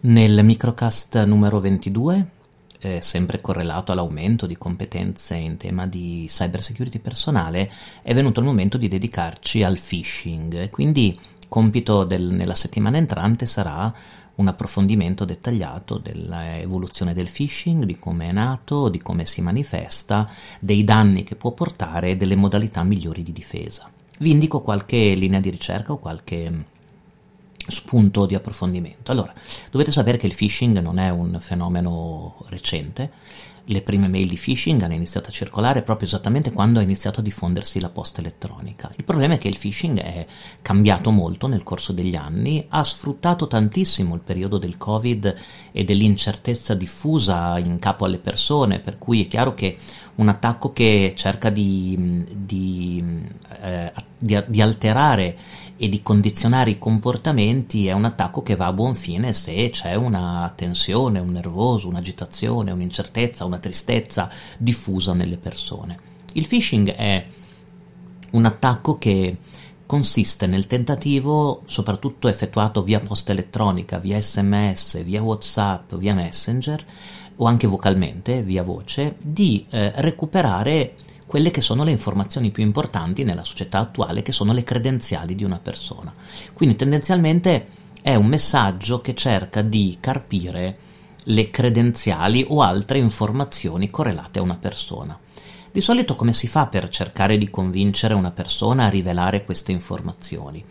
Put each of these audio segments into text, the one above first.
Nel microcast numero 22, eh, sempre correlato all'aumento di competenze in tema di cybersecurity personale, è venuto il momento di dedicarci al phishing. Quindi compito del, nella settimana entrante sarà un approfondimento dettagliato dell'evoluzione del phishing, di come è nato, di come si manifesta, dei danni che può portare e delle modalità migliori di difesa. Vi indico qualche linea di ricerca o qualche spunto di approfondimento. Allora, dovete sapere che il phishing non è un fenomeno recente, le prime mail di phishing hanno iniziato a circolare proprio esattamente quando ha iniziato a diffondersi la posta elettronica. Il problema è che il phishing è cambiato molto nel corso degli anni, ha sfruttato tantissimo il periodo del Covid e dell'incertezza diffusa in capo alle persone, per cui è chiaro che un attacco che cerca di, di, eh, di, di alterare e di condizionare i comportamenti è un attacco che va a buon fine se c'è una tensione, un nervoso, un'agitazione, un'incertezza, una tristezza diffusa nelle persone. Il phishing è un attacco che consiste nel tentativo, soprattutto effettuato via posta elettronica, via sms, via whatsapp, via messenger o anche vocalmente, via voce, di eh, recuperare quelle che sono le informazioni più importanti nella società attuale, che sono le credenziali di una persona. Quindi tendenzialmente è un messaggio che cerca di carpire le credenziali o altre informazioni correlate a una persona. Di solito come si fa per cercare di convincere una persona a rivelare queste informazioni?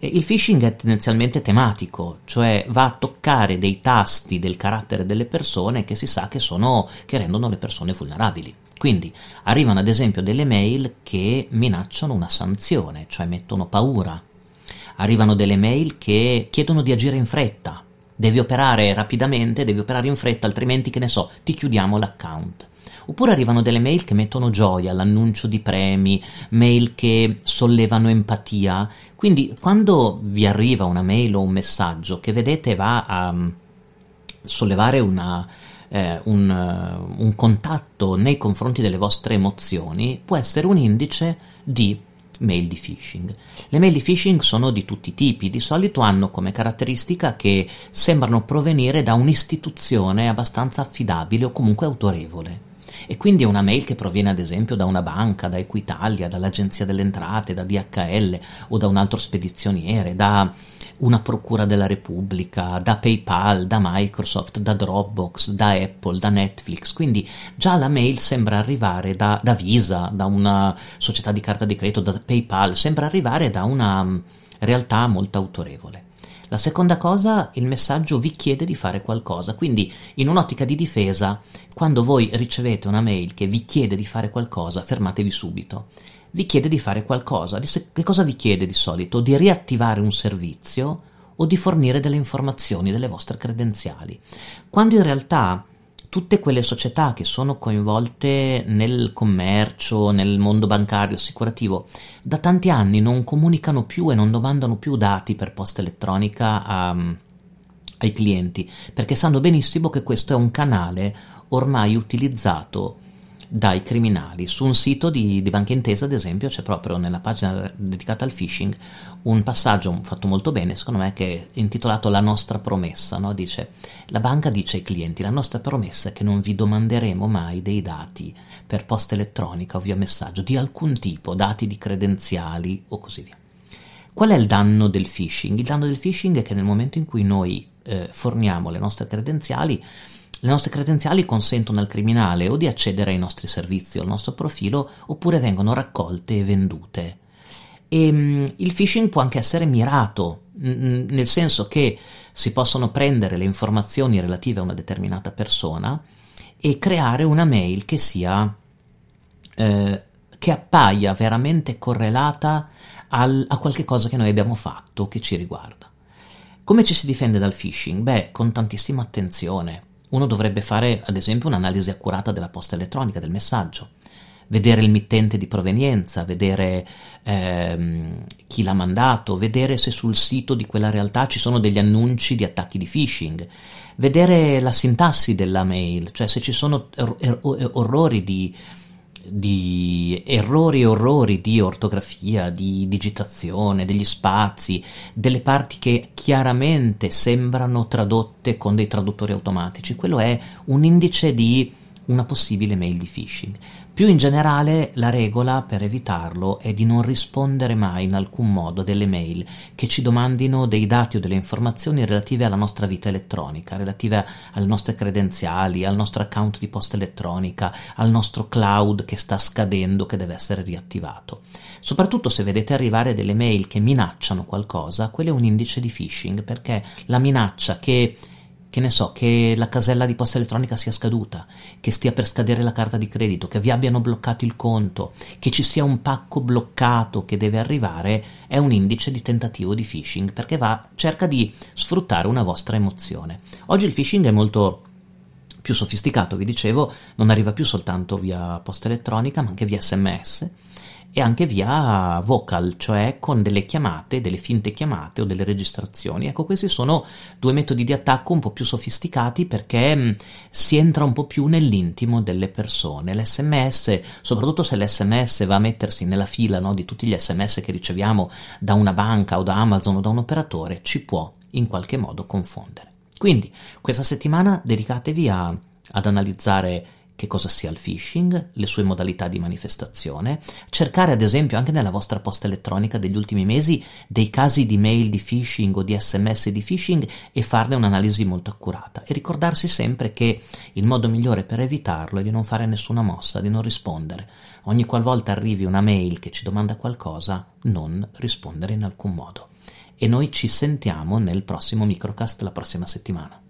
Il phishing è tendenzialmente tematico, cioè va a toccare dei tasti del carattere delle persone che si sa che, sono, che rendono le persone vulnerabili. Quindi arrivano ad esempio delle mail che minacciano una sanzione, cioè mettono paura. Arrivano delle mail che chiedono di agire in fretta. Devi operare rapidamente, devi operare in fretta, altrimenti che ne so, ti chiudiamo l'account. Oppure arrivano delle mail che mettono gioia, l'annuncio di premi, mail che sollevano empatia. Quindi quando vi arriva una mail o un messaggio che vedete va a mm, sollevare una, eh, un, un contatto nei confronti delle vostre emozioni può essere un indice di mail di phishing. Le mail di phishing sono di tutti i tipi, di solito hanno come caratteristica che sembrano provenire da un'istituzione abbastanza affidabile o comunque autorevole. E quindi è una mail che proviene ad esempio da una banca, da Equitalia, dall'Agenzia delle Entrate, da DHL o da un altro spedizioniere, da una procura della Repubblica, da PayPal, da Microsoft, da Dropbox, da Apple, da Netflix. Quindi già la mail sembra arrivare da, da Visa, da una società di carta di credito, da PayPal, sembra arrivare da una mm, realtà molto autorevole. La seconda cosa, il messaggio vi chiede di fare qualcosa, quindi in un'ottica di difesa, quando voi ricevete una mail che vi chiede di fare qualcosa, fermatevi subito. Vi chiede di fare qualcosa. Che cosa vi chiede di solito? Di riattivare un servizio o di fornire delle informazioni, delle vostre credenziali. Quando in realtà tutte quelle società che sono coinvolte nel commercio, nel mondo bancario, assicurativo, da tanti anni non comunicano più e non domandano più dati per posta elettronica a, ai clienti, perché sanno benissimo che questo è un canale ormai utilizzato dai criminali. Su un sito di, di Banca Intesa, ad esempio, c'è proprio nella pagina dedicata al phishing un passaggio fatto molto bene, secondo me, che è intitolato La nostra promessa. No? Dice, la banca dice ai clienti, la nostra promessa è che non vi domanderemo mai dei dati per posta elettronica o via messaggio di alcun tipo, dati di credenziali o così via. Qual è il danno del phishing? Il danno del phishing è che nel momento in cui noi eh, forniamo le nostre credenziali, le nostre credenziali consentono al criminale o di accedere ai nostri servizi o al nostro profilo oppure vengono raccolte e vendute. E, um, il phishing può anche essere mirato, n- nel senso che si possono prendere le informazioni relative a una determinata persona e creare una mail che sia eh, che appaia veramente correlata al, a qualche cosa che noi abbiamo fatto che ci riguarda. Come ci si difende dal phishing? Beh, con tantissima attenzione uno dovrebbe fare, ad esempio, un'analisi accurata della posta elettronica, del messaggio, vedere il mittente di provenienza, vedere ehm, chi l'ha mandato, vedere se sul sito di quella realtà ci sono degli annunci di attacchi di phishing, vedere la sintassi della mail, cioè se ci sono er- er- orrori di di errori e orrori di ortografia, di digitazione, degli spazi, delle parti che chiaramente sembrano tradotte con dei traduttori automatici. Quello è un indice di una possibile mail di phishing. Più in generale, la regola per evitarlo è di non rispondere mai in alcun modo delle mail che ci domandino dei dati o delle informazioni relative alla nostra vita elettronica, relative alle nostre credenziali, al nostro account di posta elettronica, al nostro cloud che sta scadendo, che deve essere riattivato. Soprattutto se vedete arrivare delle mail che minacciano qualcosa, quello è un indice di phishing, perché la minaccia che che ne so, che la casella di posta elettronica sia scaduta, che stia per scadere la carta di credito, che vi abbiano bloccato il conto, che ci sia un pacco bloccato che deve arrivare, è un indice di tentativo di phishing perché va, cerca di sfruttare una vostra emozione. Oggi il phishing è molto più sofisticato, vi dicevo, non arriva più soltanto via posta elettronica, ma anche via sms e anche via vocal, cioè con delle chiamate, delle finte chiamate o delle registrazioni. Ecco, questi sono due metodi di attacco un po' più sofisticati perché mh, mm, si entra un po' più nell'intimo delle persone. L'SMS, soprattutto se l'SMS va a mettersi nella fila no, di tutti gli SMS che riceviamo da una banca o da Amazon o da un operatore, ci può in qualche modo confondere. Quindi, questa settimana dedicatevi a, ad analizzare che cosa sia il phishing, le sue modalità di manifestazione, cercare ad esempio anche nella vostra posta elettronica degli ultimi mesi dei casi di mail di phishing o di sms di phishing e farne un'analisi molto accurata e ricordarsi sempre che il modo migliore per evitarlo è di non fare nessuna mossa, di non rispondere. Ogni qualvolta arrivi una mail che ci domanda qualcosa, non rispondere in alcun modo. E noi ci sentiamo nel prossimo microcast la prossima settimana.